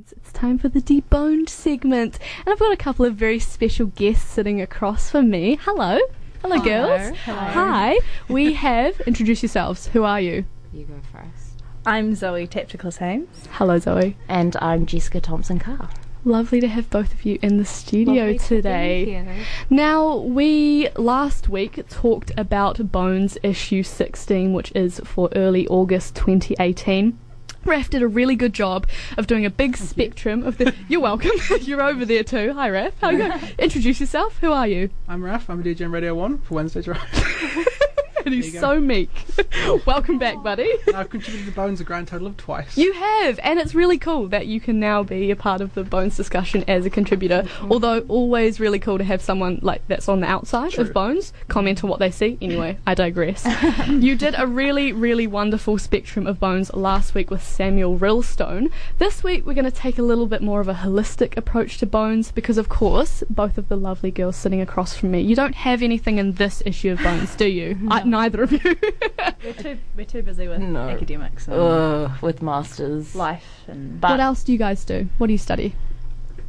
Bones. It's time for the deboned segment, and I've got a couple of very special guests sitting across from me. Hello, hello, Hello. girls. Hello. Hi. We have introduce yourselves. Who are you? You go first. I'm Zoe Tapticless Hames. Hello, Zoe. And I'm Jessica Thompson Carr. Lovely to have both of you in the studio today. Now, we last week talked about Bones issue 16, which is for early August 2018. Raf did a really good job of doing a big spectrum of the. You're welcome. You're over there too. Hi, Raf. How are you? going? Introduce yourself. Who are you? I'm Raf. I'm a DJ on Radio 1 for Wednesday Drive. And he's so meek. Welcome back, buddy. I've contributed to Bones a grand total of twice. You have, and it's really cool that you can now be a part of the Bones discussion as a contributor. Mm-hmm. Although always really cool to have someone like that's on the outside of Bones comment on what they see. Anyway, I digress. you did a really, really wonderful spectrum of Bones last week with Samuel Rillstone. This week we're going to take a little bit more of a holistic approach to Bones because, of course, both of the lovely girls sitting across from me, you don't have anything in this issue of Bones, do you? I, neither of you. We're too we're too busy with No. academics and Ugh, with masters. life and. But what else do you guys do? What do you study?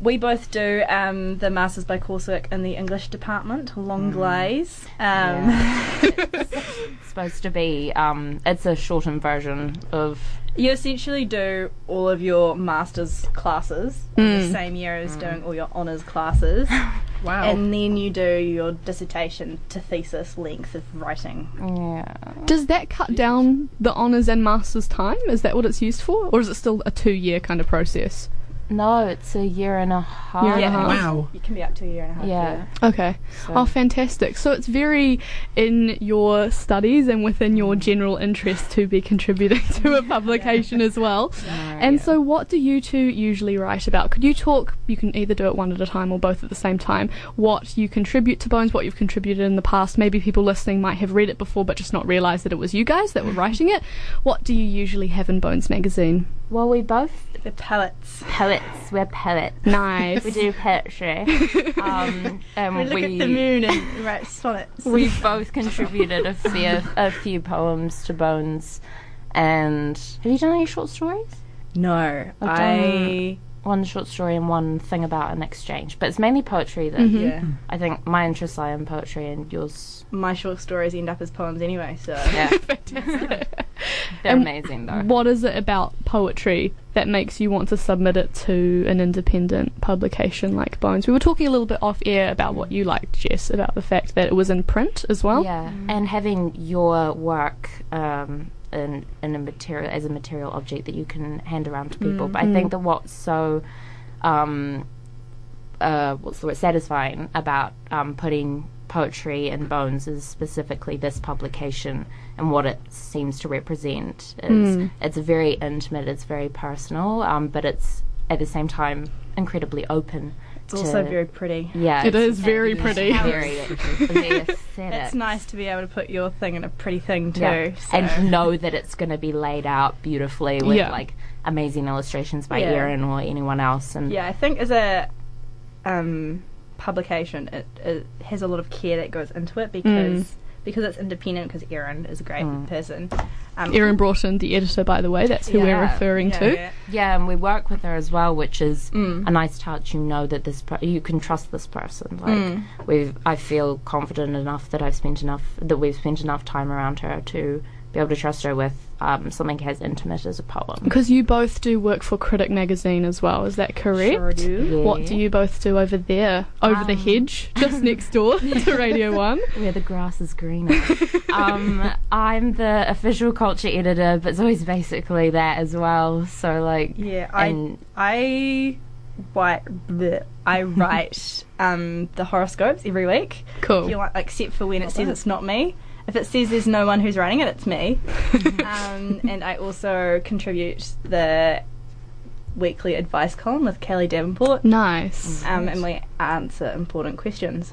we both do um, the masters by coursework in the English department, long glaze. Um, it's supposed to be, um, it's a shortened version of. You essentially do all of your masters classes in Mm. the same year as doing all your honours classes, wow. and then you do your dissertation to thesis length of writing. Yeah. Does that cut down the honours and masters time? Is that what it's used for? Or is it still a two year kind of process? No, it's a year and a half. Year and a Yeah. half. wow. You can be up to a year and a half. Yeah. Okay. So- Oh, fantastic. So it's very in your studies and within your mm. general interest to be contributing to a publication as well. No, And yeah. so, what do you two usually write about? Could you talk? You can either do it one at a time or both at the same time. What you contribute to Bones, what you've contributed in the past. Maybe people listening might have read it before but just not realised that it was you guys that were writing it. What do you usually have in Bones magazine? Well, we both The pellets. poets. We're poets. Nice. We do poetry. um, and We look we at the moon and write sonnets. we both contributed a few a few poems to Bones. And have you done any short stories? No, I. One short story and one thing about an exchange, but it's mainly poetry that Mhm. Yeah. I think my interests lie in poetry and yours. My short stories end up as poems anyway, so. Yeah, Fantastic. they're And amazing though. What is it about poetry that makes you want to submit it to an independent publication like Bones? We were talking a little bit off air about what you liked, Jess, about the fact that it was in print as well. Yeah, and having your work um, in in a material as a material object that you can hand around to people. But I think that what's so um, uh, what's the word satisfying about um, putting poetry in bones is specifically this publication and what it seems to represent is it's very intimate it's very personal um, but it's at the same time incredibly open It's also to- very pretty. yeah it's- very pretty. very, very. It's nice to be able to put your thing in a pretty thing too. Yeah. so- And know that it's going to be laid out beautifully with Yeah. like amazing illustrations by Yeah. Erin or anyone else. And yeah, I think as a um, publication, it, it has a lot of care that goes into it because because it's independent. Because Erin is a great Mm. person. Um, Erin Broughton, the editor, by the way, that's who we're referring yeah, to. yeah. yeah, and we work with her as well, which is Mm. a nice touch. You know that this per- you can trust this person. Like Mm. we've, I feel confident enough that I've spent enough that we've spent enough time around her to be able to trust her with um, something as intimate as a poem. Because you both do work for Critic Magazine as well, is that correct? Sure do. What do you both do over there? Over the Um, hedge, just next door to Radio 1? Where the grass is greener. um, I'm the official culture editor, but Zoe's basically that as well. So like, Yeah, I and I write bleh, I write um, the horoscopes every week. Cool. If you want, except for when it says it's not me. If it says there's no one who's writing it, it's me. um, and I also contribute the weekly advice column with Kelly Davenport. Nice. Um, and we answer important questions.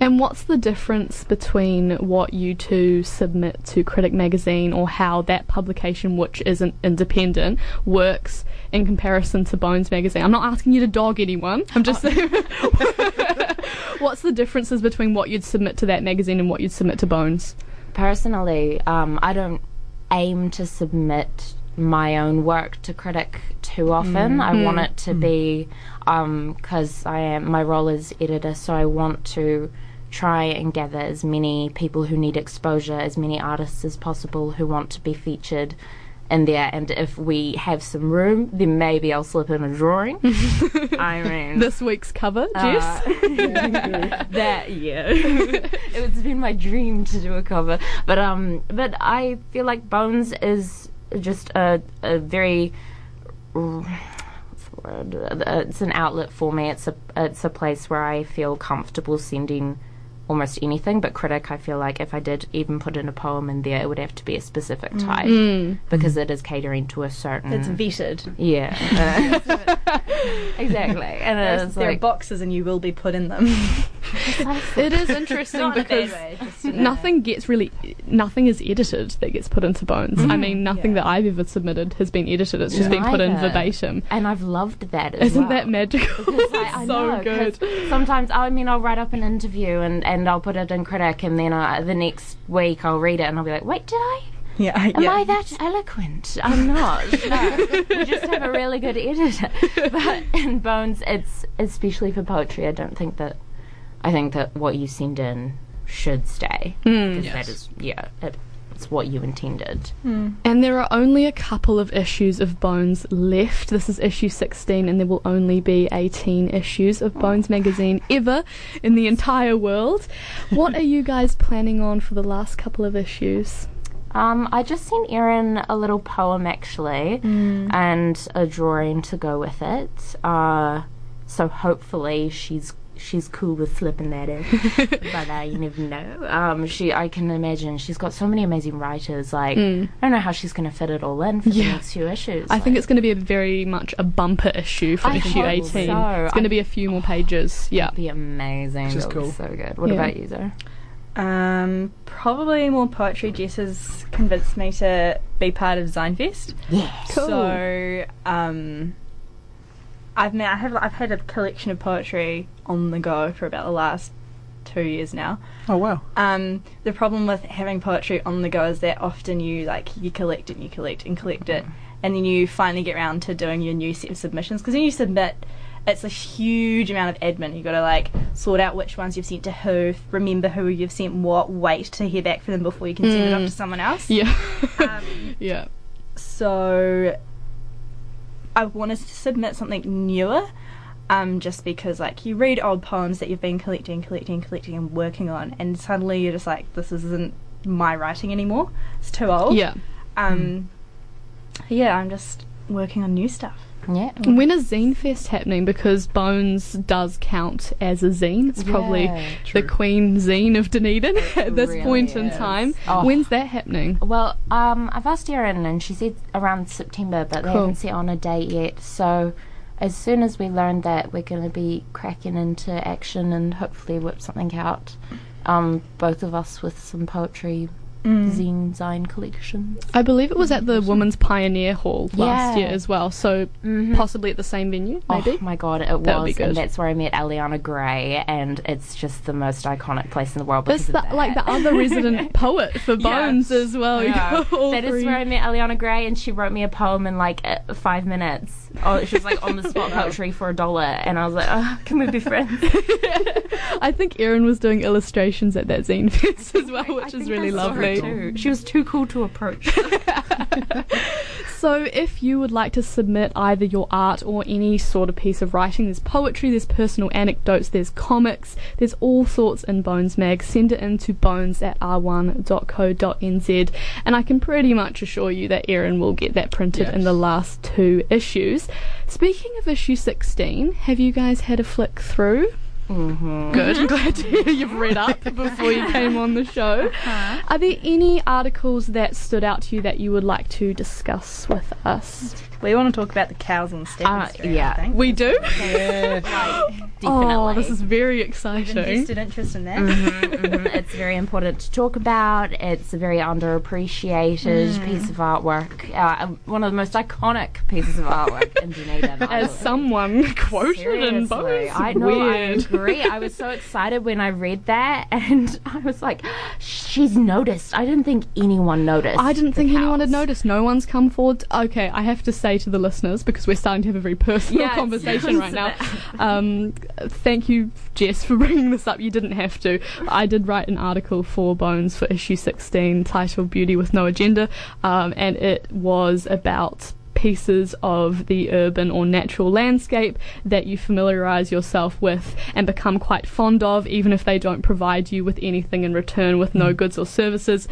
And what's the difference between what you two submit to Critic Magazine or how that publication, which isn't independent, works in comparison to Bones Magazine? I'm not asking you to dog anyone. I'm just saying. what's the differences between what you'd submit to that magazine and what you'd submit to Bones? personally, um, I don't aim to submit my own work to critic too often. I want it to be because I am my role as editor, so I want to try and gather as many people who need exposure, as many artists as possible who want to be featured in there. And if we have some room, then maybe I'll slip in a drawing. I mean, This week's cover, Jess. uh, that yeah, it's been my dream to do a cover. But um, but I feel like Bones is just a a very what's the word? Uh, It's an outlet for me. It's a it's a place where I feel comfortable sending almost anything. But critic, I feel like if I did even put in a poem in there, it would have to be a specific type Mm. because it is catering to a certain. It's vetted. yeah, uh, exactly, and There's, it's there are boxes and you will be put in them. It is interesting Not in a bad because way, just in a- nothing gets really nothing is edited that gets put into Bones. I mean, nothing Yeah. that I've ever submitted has been edited. It's just been put in verbatim. and I've loved that. As Isn't well. that magical? Because I, I so know, good. 'cause Sometimes, I mean, I'll write up an interview and, and I'll put it in critic, and then uh, the next week I'll read it and I'll be like, wait, did I? yeah, Am yeah. I that eloquent? I'm not. No. we just have a really good editor. But in Bones, it's especially for poetry. I don't think that. I think that what you send in should stay. Mm. Yes. that is, yeah, it, it's what you intended. And there are only a couple of issues of Bones left. This is issue 16, and there will only be 18 issues of Bones magazine ever in the entire world. What are you guys planning on for the last couple of issues? Um, I just sent Erin a little poem actually, and a drawing to go with it. Uh, so hopefully she's she's cool with slipping that in, but uh, you never know. Um, she I can imagine she's got so many amazing writers. Like I don't know how she's going to fit it all in for the Yeah. next few issues. I think it's going to be a very much a bumper issue for I issue 18. so. It's going to be a few more pages. Yeah. be amazing. Which is That would be cool. so good. What Yeah. about you, though? Um, probably more poetry. Jess has convinced me to be part of Zine Fest. Yeah. Cool. So, um, I've ma- I have I've had a collection of poetry on the go for about the last two years now. Oh wow. Um, the problem with having poetry on the go is that often you like you collect it, and you collect and collect it, and then you finally get around to doing your new set of submissions. Because when you submit, it's a huge amount of admin. You've got to like sort out which ones you've sent to who, remember who you've sent what, wait to hear back from them before you can send it off to someone else. Yeah. Um, yeah. so I wanted to submit something newer. Um, just because like you read old poems that you've been collecting, collecting, collecting, and working on, and suddenly you're just like, this isn't my writing anymore. It's too old. Yeah. Um. Yeah, I'm just working on new stuff. Yeah. When is Zine Fest happening? Because Bones does count as a zine. It's probably Yeah, the queen zine of Dunedin at this really point in time. Oh. When's that happening? Well, um, I've asked Erin, and she said around September, but they haven't set on a date yet. So, as soon as we learn that, we're going to be cracking into action and hopefully whip something out. Um, both of us with some poetry zine zine collections. I believe it was at the Women's Pioneer Hall last Yeah. year as well, so Mhm. possibly at the same venue, maybe. Oh my god, it That would was, and that's where I met Eliana Gray, and it's just the most iconic place in the world. That's the, of like the other resident poet for Bones as well. Yeah. got all That is where I met Eliana Gray, and she wrote me a poem in like uh, five minutes. Oh, she was like on the spot poetry for a dollar, and I was like, oh, "Can we be friends?" I think Erin was doing illustrations at that zine fest as well, I which is really I saw her lovely. She was too cool to approach. So, if you would like to submit either your art or any sort of piece of writing, there's poetry, there's personal anecdotes, there's comics, there's all sorts in Bones Mag. Send it in to bones at r1.co.nz, and I can pretty much assure you that Erin will get that printed in the last two issues. Speaking of issue 16, have you guys had a flick through? mm-hmm. Good. I'm glad to hear you've read up before you came on the show. Are there any articles that stood out to you that you would like to discuss with us? We want to talk about the cows on Stepping Uh, Street. yeah. I think. We do? Yeah. Definitely. Oh, this is very exciting. invested interest in that. Mhm, mhm. It's very important to talk about. It's a very underappreciated Mm. piece of artwork. Uh, one of the most iconic pieces of artwork in Dunedin. As someone quoted in Seriously, both. I know. I Weird. agree. I was so excited when I read that, and I was like, she's noticed. I didn't think anyone noticed. I didn't the think anyone had noticed. No one's come forward. Okay, I have to say to the listeners because we're starting to have a very personal Yeah, conversation right now. Um, thank you, Jess, for bringing this up. You didn't have to. I did write an article for Bones for issue 16 titled "Beauty with No Agenda," um, and it was about pieces of the urban or natural landscape that you familiarize yourself with and become quite fond of, even if they don't provide you with anything in return with no goods or services.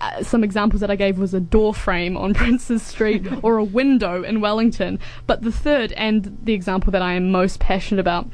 Uh, some examples that I gave was a door frame on Princes Street or a window in Wellington. But the third, and the example that I am most passionate about,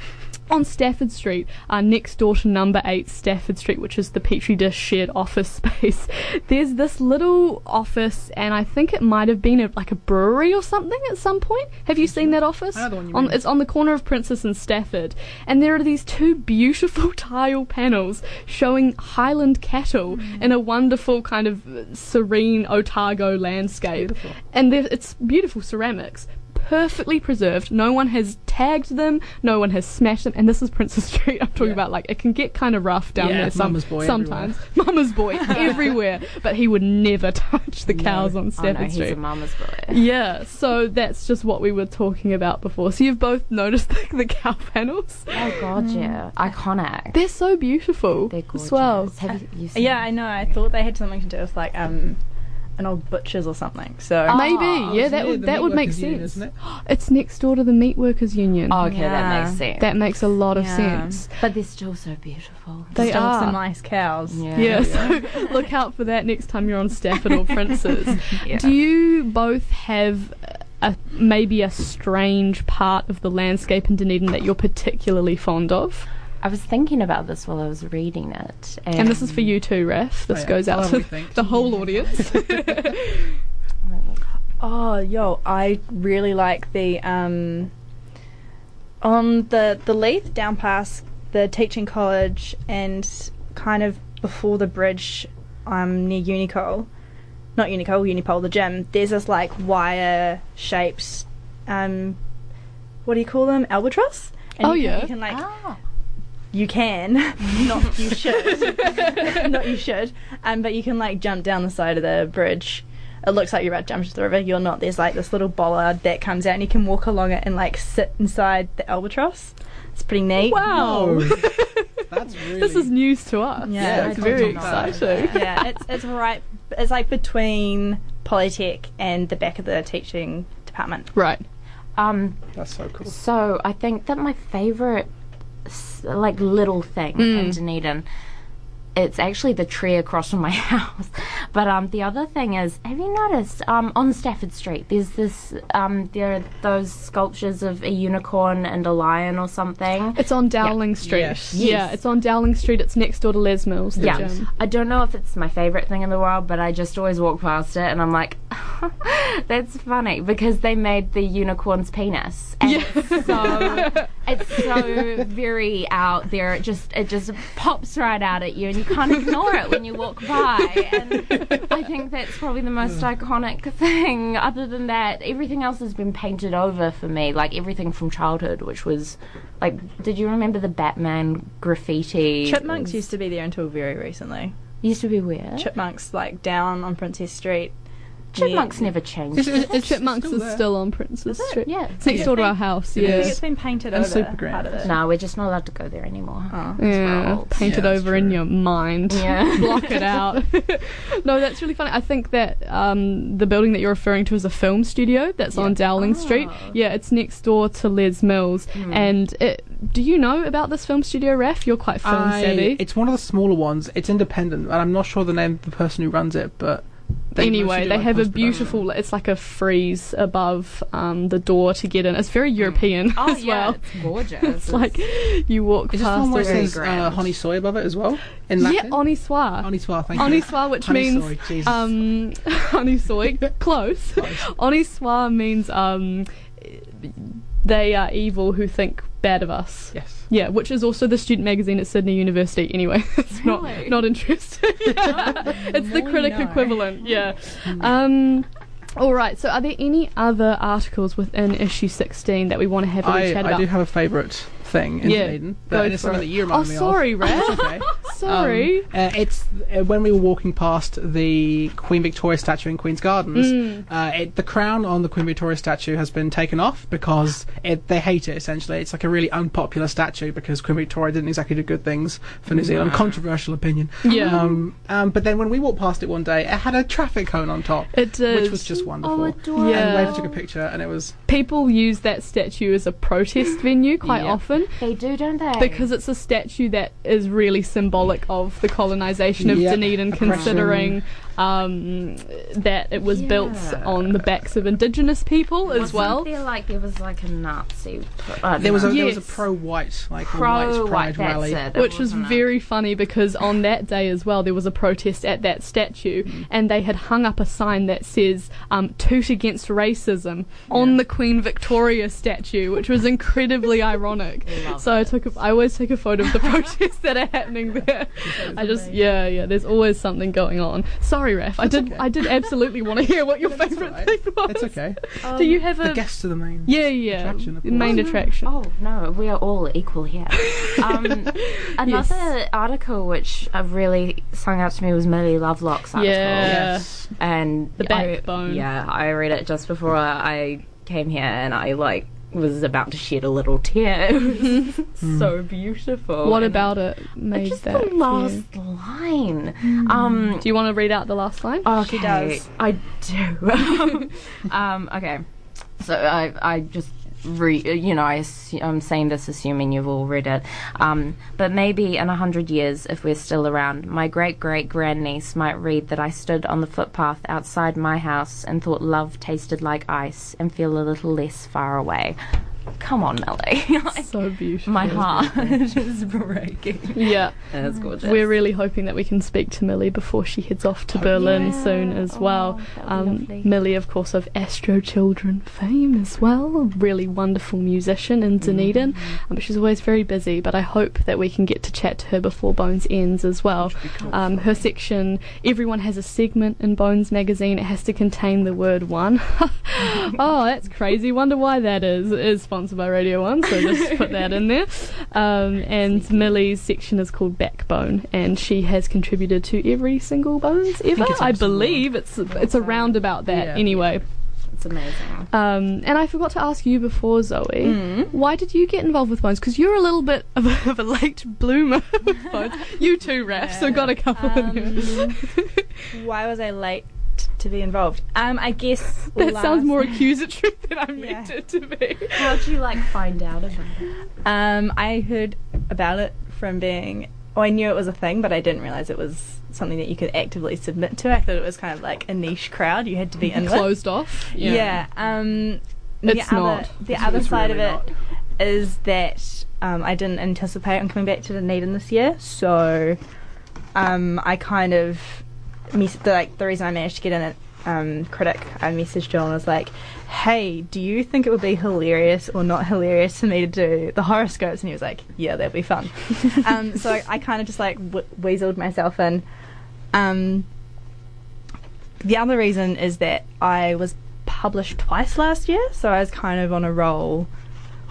on Stafford Street, uh, next door to number 8 Stafford Street, which is the Petri Dish shared office space, there's this little office, and I think it might have been a, like a brewery or something at some point. Have you seen that office? I know the one you on, it's on the corner of Princes and Stafford, and there are these two beautiful tile panels showing Highland cattle Mm. in a wonderful kind of uh, serene Otago landscape. Beautiful. And it's beautiful ceramics, perfectly preserved. No one has tagged them, no one has smashed them. And this is Princes Street. I'm talking Yeah. about like it can get kind of rough down Yeah, there. Some, Mama's boy sometimes Mama's boy everywhere, but he would never touch the No. cows on Oh no, Stafford he's a mama's boy. Yeah, so that's just what we were talking about before. So you've both noticed the, the cow panels. Oh god, yeah, iconic. They're so beautiful They're gorgeous. as well. Have you, you seen Yeah, I know. I thought they had something to do with like um an old butcher's or something. So Oh. Maybe, Oh, yeah, that would that would make Workers Union, sense. isn't it? It's next door to the Meat Workers Union. Oh, okay, that makes sense. That makes a lot of Yeah. sense. but they're still so beautiful. They still are. some nice cows. Yeah. Yeah, so look out for that next time you're on Stafford or Princes. Yeah. Do you both have a maybe a strange part of the landscape in Dunedin that you're particularly fond of? I was thinking about this while I was reading it, and, And this is for you too, Raf. This Oh, yeah. goes out to the whole audience. Oh, yo, I really like the um on the the Leith down past the teaching college and kind of before the bridge um near Unicole. Not Unicole, Unipol, the gym. There's this like wire shaped um what do you call them? Albatross? And Oh, you can, yeah. You can like Ah. You can, not you should, not you should, um, but you can like jump down the side of the bridge. It looks like you're about to jump into the river. You're not. There's like this little bollard that comes out, and you can walk along it and like sit inside the albatross. It's pretty neat. wow. That's really. This is news to us. Yeah, it's very didn't know that. exciting. yeah, it's it's right. It's like between Polytech and the back of the teaching department. Right. Um, That's so cool. so I think that my favorite, s- like little thing Mm. in Dunedin, it's actually the tree across from my house. But um, the other thing is, have you noticed um, on Stafford Street, there's this um, there are those sculptures of a unicorn and a lion or something. It's on Dowling Street. Yes. Yeah, it's on Dowling Street. It's next door to Les Mills, the Yeah. gym. I don't know if it's my favorite thing in the world, but I just always walk past it and I'm like, that's funny because they made the unicorn's penis. And it's so it's so very out there. It just it just pops right out at you and you can't ignore it when you walk by. And I think that's probably the most hmm. iconic thing. Other than that, everything else has been painted over for me. Like everything from childhood, which was like did you remember the Batman graffiti? Chipmunks used to be there until very recently. used to be weird. Chipmunks like down on Princes Street. Chipmunks never changed. It's, it's, it's Chipmunks still is there. still on Princes Street. yeah. It's next door to our house, I think yeah. it's been painted And over super grand. part of it. No, we're just not allowed to go there anymore. Oh. Yeah, old. paint it Yeah, that's over in your mind. Yeah. Block it out. no, that's really funny. I think that um, the building that you're referring to is a film studio that's on Dowling Street. Oh. Yeah, it's next door to Les Mills. And it, do you know about this film studio, Raf? You're quite film I- savvy. It's one of the smaller ones. It's independent, and I'm not sure the name of the person who runs it, but they anyway, they like, have a beautiful. It's like a frieze above um, the door to get in. It's very European Oh as yeah, well. it's gorgeous. It's like you walk Is this the past one it a very says uh, grand. honey soy above it as well? In yeah, Latin? honi soit. Honey soy, thank you. Honi which Honey means soy, Jesus. um, honey soy. Close. Honi soit means um, they are evil who think bad of us. Yes. Yeah, which is also the student magazine at Sydney University. Anyway, it's not Really? not interesting. Yeah. it's the More critic you know. equivalent. Yeah. Um. All right. So, are there any other articles within issue sixteen that we want to have a wee I, chat I do have a favourite thing in Yeah, Dunedin. go But it is something it. that you oh, me sorry, of. Red. okay. sorry. Um, uh, it's uh, when we were walking past the Queen Victoria statue in Queen's Gardens. Mm. Uh, it, the crown on the Queen Victoria statue has been taken off because it, they hate it. Essentially, it's like a really unpopular statue because Queen Victoria didn't exactly do good things for New Zealand. Controversial opinion. Yeah. Um, um, but then when we walked past it one day, it had a traffic cone on top, It did. which was just wonderful. Oh, adorable. Yeah. And Wave took a picture, and it was People use that statue as a protest venue quite Yeah. often. They do, don't they? because it's a statue that is really symbolic of the colonization of Yep, Dunedin, oppression. considering um, that it was built on the backs of indigenous people as Wasn't well. there like there was like a Nazi? Pro- there was a there was a pro-white like pro white white pride rally. it. Which was wasn't it? very funny because on that day as well, there was a protest at that statue, and they had hung up a sign that says um, "Toot against racism" on the Queen Victoria statue, which was incredibly ironic. Love So I took, a, I always take a photo of the protests that are happening there. I just, yeah, yeah. There's always something going on. Sorry, Raf. I did, okay. I did absolutely want to hear what your That's favourite alright. thing was. It's okay. Do you have The a? guests to the main. Yeah, yeah. attraction, of the main attraction. Oh no, we are all equal here. Um, another article which uh, really sung out to me was Millie Lovelock's article. Yeah. Yes. and The I- backbone. yeah, I read it just before I came here, and I like was about to shed a little tear. It so beautiful. What and about it made just that? the for you? last line? Um, Do you want to read out the last line? Okay, She does. I do. um, okay, so I I just re you know I I'm saying this assuming you've all read it. Um, but maybe in a hundred years, if we're still around, my great great grandniece might read that I stood on the footpath outside my house and thought love tasted like ice and feel a little less far away. Come on, Melly. Like, So beautiful. my heart is breaking. Yeah. That's gorgeous. We're really hoping that we can speak to Millie before she heads off to Berlin Yeah. soon as well. Oh, that'd Um. Millie, of course, of Astro Children fame as well. A really wonderful musician in Dunedin. Mm-hmm. Um, she's always very busy, but I hope that we can get to chat to her before Bones ends as well. Um, her section, everyone has a segment in Bones magazine. It has to contain the word one. oh, that's crazy. Wonder why that is. It is sponsored by Radio 1, so just put that in there. Um, and Millie's section is called Backbone, and she has contributed to every single Bones ever. it's I, believe it's it's around about that Yeah. anyway. It's amazing. Um, and I forgot to ask you before, Zoe, why did you get involved with Bones? Because you're a little bit of a, of a late bloomer with Bones. You too, Raf, so got a couple in here. Um, why was I late to be involved? Um, I guess That last- sounds more accusatory than I meant Yeah. it to be. How'd you like find out about it? Um, I heard about it from being. Oh, I knew it was a thing, but I didn't realize it was something that you could actively submit to. I thought it was kind of like a niche crowd you had to be in with. Closed off. Yeah. um, the It's other, not. The It's- other it's side really of it is that um, I didn't anticipate on coming back to Dunedin this year, so um, I kind of mess- the, like the reason I managed to get in it. Um, critic, I messaged John and was like, "Hey, do you think it would be hilarious or not hilarious for me to do the horoscopes?" And he was like, "Yeah, that'd be fun." um, so I, I kind of just like w- weaseled myself in. Um, the other reason is that I was published twice last year, so I was kind of on a roll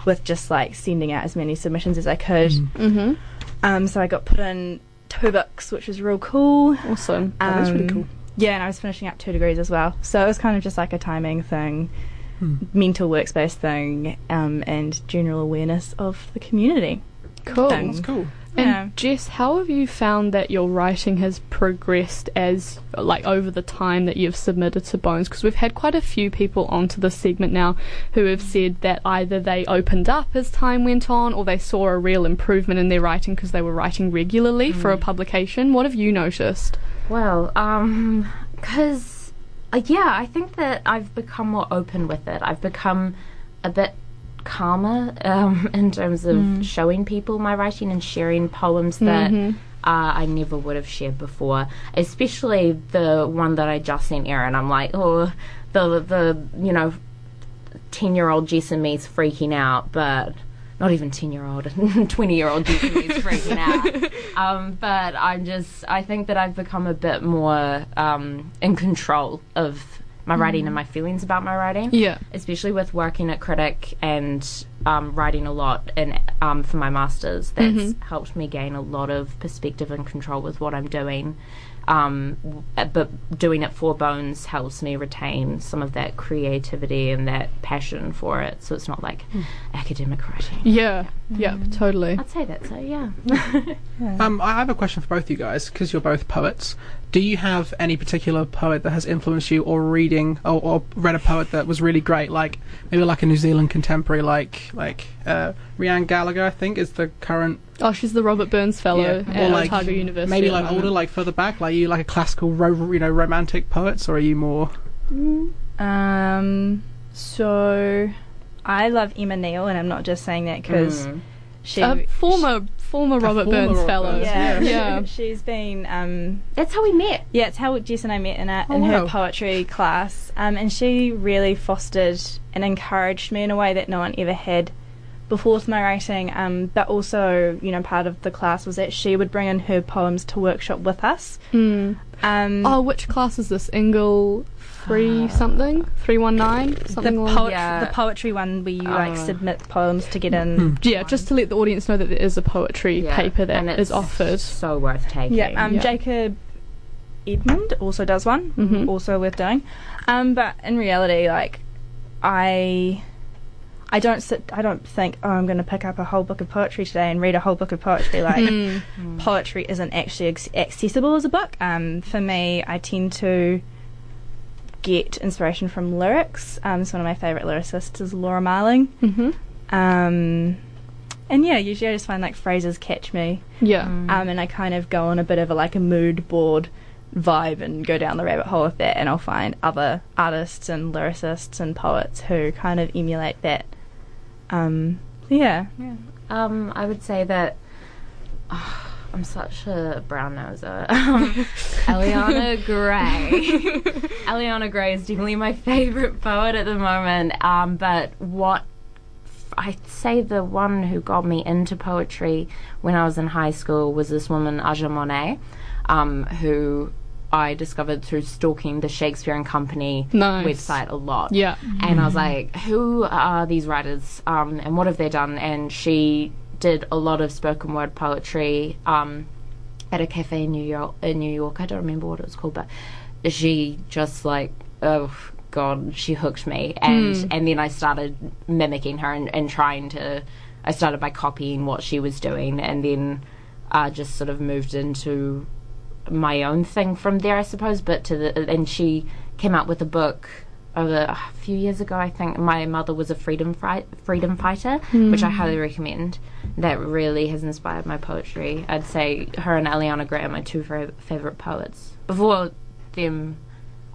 with just like sending out as many submissions as I could. Mm-hmm. Um, so I got put in two books, which was real cool. Awesome. That is really Um, cool. Yeah, and I was finishing up two degrees as well, so it was kind of just like a timing thing, Hmm. mental workspace thing, um, and general awareness of the community. Cool. Thing. That's cool. And Yeah. Jess, how have you found that your writing has progressed as like over the time that you've submitted to Bones? Because we've had quite a few people onto this segment now who have said that either they opened up as time went on, or they saw a real improvement in their writing because they were writing regularly for a publication. What have you noticed? Well, um, because uh, yeah, I think that I've become more open with it. I've become a bit calmer um, in terms of showing people my writing and sharing poems that uh, I never would have shared before. Especially the one that I just sent Erin. I'm like, oh, the the you know, ten year old Jess and me's freaking out, but. Not even ten year old, twenty year old Jess and freaking out. Um, but I'm just, I think that I've become a bit more um, in control of my writing and my feelings about my writing Yeah. especially with working at Critic and um, writing a lot and um, for my masters. That's Mhm. helped me gain a lot of perspective and control with what I'm doing. Um, but doing it for Bones helps me retain some of that creativity and that passion for it. So it's not like academic writing. Yeah. Yep. Totally. I'd say that. So yeah. Um, I have a question for both you guys because you're both poets. Do you have any particular poet that has influenced you, or reading, or, or read a poet that was really great, like maybe like a New Zealand contemporary, like like uh, Rhian Gallagher, I think is the current. Oh, she's the Robert Burns Fellow Yeah. at Or like- Otago University. Maybe like older, like further back, like you like a classical, ro- you know, romantic poets, or are you more? Um, so I love Emma Neale, and I'm not just saying that because Mm. she Uh, former former Robert former Burns Robert Fellow. Burns, yeah, Yeah. she's been um That's how we met. yeah, it's how Jess and I met in, a, Oh, in her wow. poetry class, um, and she really fostered and encouraged me in a way that no one ever had before with my writing. Um, but also, you know, part of the class was that she would bring in her poems to workshop with us. Hmm. Um, Oh, which class is this? Ingle three something? Three one nine? the, Something along poet- Yeah. the poetry one where you like Oh. submit poems to get in. Yeah, just to let the audience know that there is a poetry Yeah, paper that and is it's offered. So worth taking. Yeah, um, Yeah. Jacob Edmond also does one, Mhm. also worth doing. Um, but in reality, like, I, I don't sit, I don't think, oh, I'm going to pick up a whole book of poetry today and read a whole book of poetry. Like, Mm. poetry isn't actually ex- accessible as a book. Um, for me, I tend to get inspiration from lyrics. Um, so one of my favourite lyricists is Laura Marling. hmm Um, and yeah, usually I just find like phrases catch me Yeah. Mm. um, and I kind of go on a bit of a like a mood board vibe and go down the rabbit hole with that, and I'll find other artists and lyricists and poets who kind of emulate that. Um, yeah, Um, I would say that oh, I'm such a brown noser. Um, Eliana Gray. Eliana Gray is definitely my favorite poet at the moment. Um, but what I'd say the one who got me into poetry when I was in high school was this woman, Aja Monet, um, who I discovered through stalking the Shakespeare and Company Nice. website a lot Yeah. and I was like, who are these writers um, and what have they done? And she did a lot of spoken word poetry um, at a cafe in New York. In New York, I don't remember what it was called, but she just like, oh god, she hooked me, and and then I started mimicking her and, and trying to. I started by copying what she was doing, and then uh, just sort of moved into my own thing from there, I suppose. But to the and she came out with a book a few years ago, I think. My mother was a freedom fight, freedom fighter, which I highly recommend. That really has inspired my poetry. I'd say her and Eliana Gray are my two fa- favorite poets. Before them,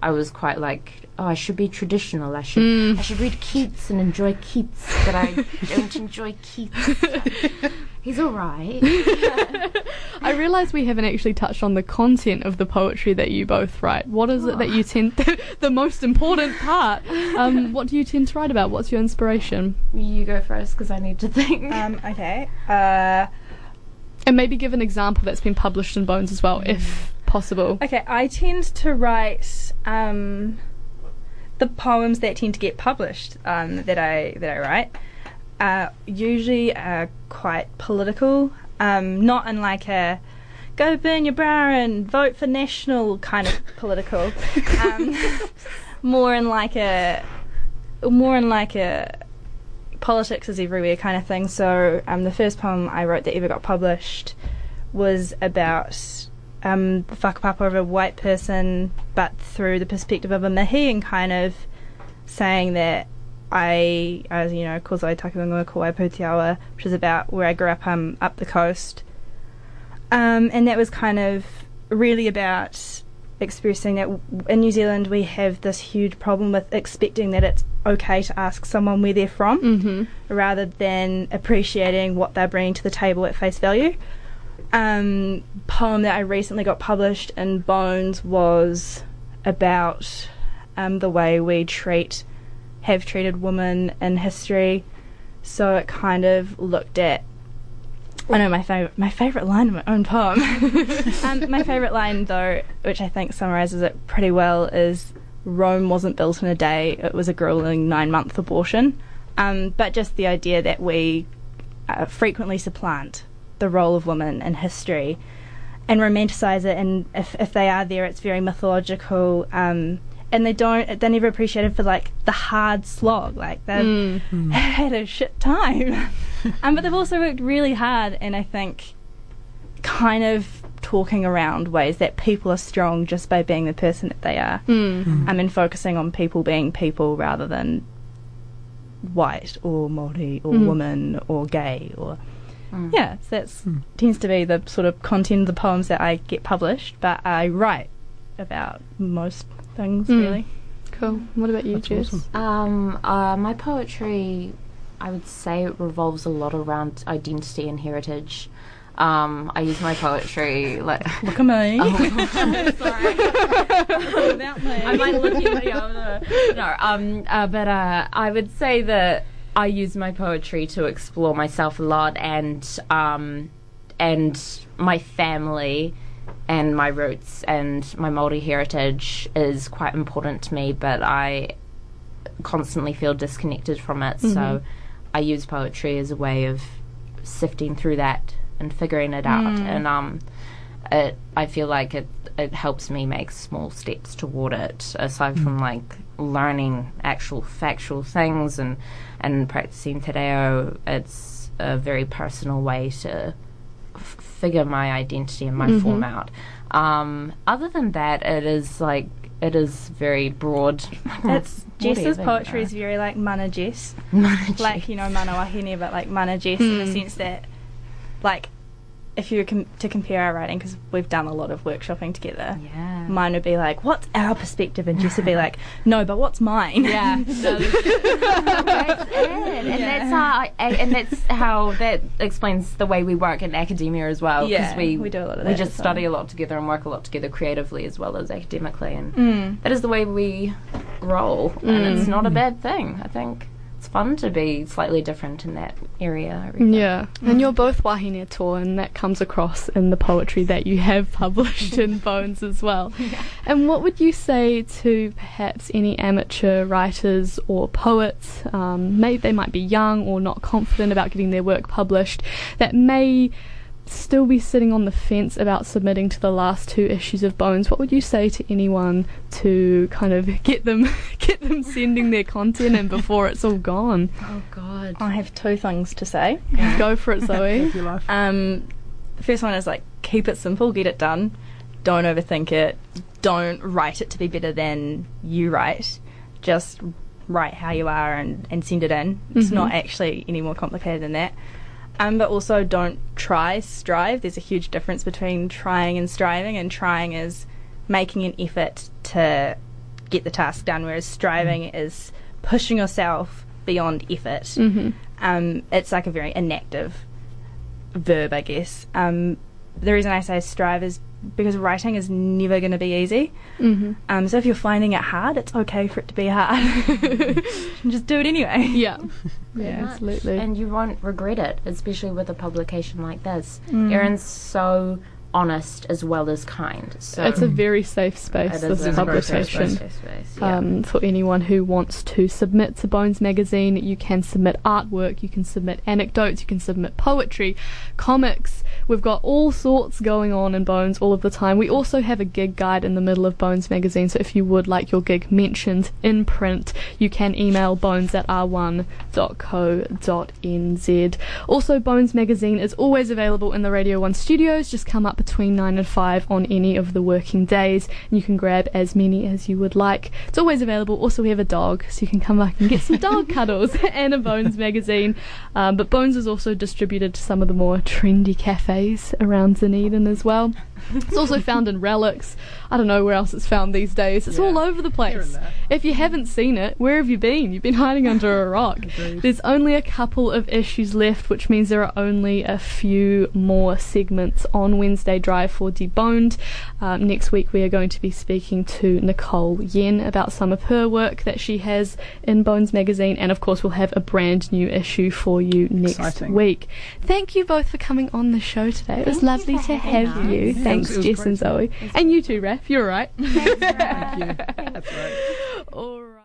I was quite like, oh, I should be traditional. I should I should read Keats and enjoy Keats, but I don't enjoy Keats. He's all right. I realise we haven't actually touched on the content of the poetry that you both write. What is it that you tend the most important part? Um, what do you tend to write about? What's your inspiration? You go first because I need to think. um, okay. Uh, And maybe give an example that's been published in Bones as well, if possible. okay, I tend to write um, the poems that tend to get published um, that I that I write. Uh, usually are quite political, um, not in like a go burn your bra and vote for national kind of political. Um, more in like a more in like a politics is everywhere kind of thing. So um, the first poem I wrote that ever got published was about um, the whakapapa of a white person, but through the perspective of a mihi, and kind of saying that I, as you know, cause I takiwanga ko Waiputiawa, which is about where I grew up um, up the coast. Um, and that was kind of really about expressing that in New Zealand we have this huge problem with expecting that it's okay to ask someone where they're from Mm-hmm. rather than appreciating what they're bringing to the table at face value. Um, poem that I recently got published in Bones was about um, the way we treat, have treated women in history. So it kind of looked at. I know my favorite my favorite line in my own poem. um, my favorite line, though, which I think summarizes it pretty well, is Rome wasn't built in a day. It was a grueling nine month abortion. Um, but just the idea that we uh, frequently supplant the role of women in history and romanticize it. And if, if they are there, it's very mythological. Um, and they don't, they're never appreciated for like the hard slog. Like they've Mm. had a shit time. um, but they've also worked really hard, and I think kind of talking around ways that people are strong just by being the person that they are. Mm. I mean, focusing on people being people rather than white or Māori or Mm. woman or gay or Mm. yeah. So that's Mm. tends to be the sort of content of the poems that I get published, but I write about most things Mm. really. Cool. What about you, That's Jess? awesome. Um, uh, my poetry, I would say, it revolves a lot around identity and heritage. Um, I use my poetry like. Look at me. Oh, sorry. Without me. I might look at you. No, um, uh, but uh, I would say that I use my poetry to explore myself a lot, and um, and my family, and my roots, and my Maori heritage is quite important to me. But I constantly feel disconnected from it, Mhm. so I use poetry as a way of sifting through that and figuring it out. Mm. And um, it, I feel like it it helps me make small steps toward it. Aside from like learning actual factual things and and practicing te reo, it's a very personal way to f- figure my identity and my Mhm. form out. Um, other than that, it is like it is very broad. It's Jess's Whatever, poetry is very like mana Jess. like you know mana wahine, but like mana Jess in the sense that, like, if you were com- to compare our writing, because we've done a lot of workshopping together, yeah. mine would be like, "What's our perspective?" and Jess would be like, "No, but what's mine?" Yeah. that's. And Yeah. that's how I, and that's how that explains the way we work in academia as well. Yeah, we we do a lot of we just study well. a lot together and work a lot together creatively as well as academically, and Mm. that is the way we roll. And it's not a bad thing. I think fun to be slightly different in that area. Yeah, and you're both wahine toa, and that comes across in the poetry that you have published in Bones as well. And what would you say to perhaps any amateur writers or poets, um, maybe they might be young or not confident about getting their work published, that may still be sitting on the fence about submitting to the last two issues of Bones? What would you say to anyone to kind of get them get them sending their content in before it's all gone? Oh God. I have two things to say. Go for it, Zoe. Live your life. Um, the first one is like keep it simple, get it done. Don't overthink it. Don't write it to be better than you write. Just write how you are and, and send it in. It's Mhm. not actually any more complicated than that. Um, but also don't try, strive. There's a huge difference between trying and striving, and trying is making an effort to get the task done, whereas striving is pushing yourself beyond effort hmm um, it's like a very inactive verb, I guess. Um, the reason I say strive is because writing is never going to be easy. hmm Um, so if you're finding it hard, it's okay for it to be hard. Just do it anyway. Yeah. Very Yeah, absolutely. And you won't regret it, especially with a publication like this. Mm. Erin's so honest as well as kind. So it's a very safe space, this a very safe publication. space, space, yeah. Um, for anyone who wants to submit to Bones Magazine, you can submit artwork, you can submit anecdotes, you can submit poetry, comics. We've got all sorts going on in Bones all of the time. We also have a gig guide in the middle of Bones Magazine, so if you would like your gig mentioned in print, you can email bones at r1.co.nz. Also, Bones Magazine is always available in the Radio 1 studios. Just come up between 9 and 5 on any of the working days, and you can grab as many as you would like. It's always available. Also, we have a dog, so you can come back and get some dog cuddles and a Bones Magazine. Um, but Bones is also distributed to some of the more trendy cafes around Dunedin as well. It's also found in relics. I don't know where else it's found these days. It's all over the place. If you haven't seen it, where have you been? You've been hiding under a rock. There's only a couple of issues left, which means there are only a few more segments on Wednesday Drive for Deboned. Um, next week, we are going to be speaking to Nicole Yen about some of her work that she has in Bones magazine, and of course, we'll have a brand new issue for you next Exciting. week. Thank you both for coming on the show today. It was lovely to have us. you. Yeah, it Thanks, was- it was Jess and great. Zoe, and you too, Raf. You're right. Thanks, Thank you. That's right. All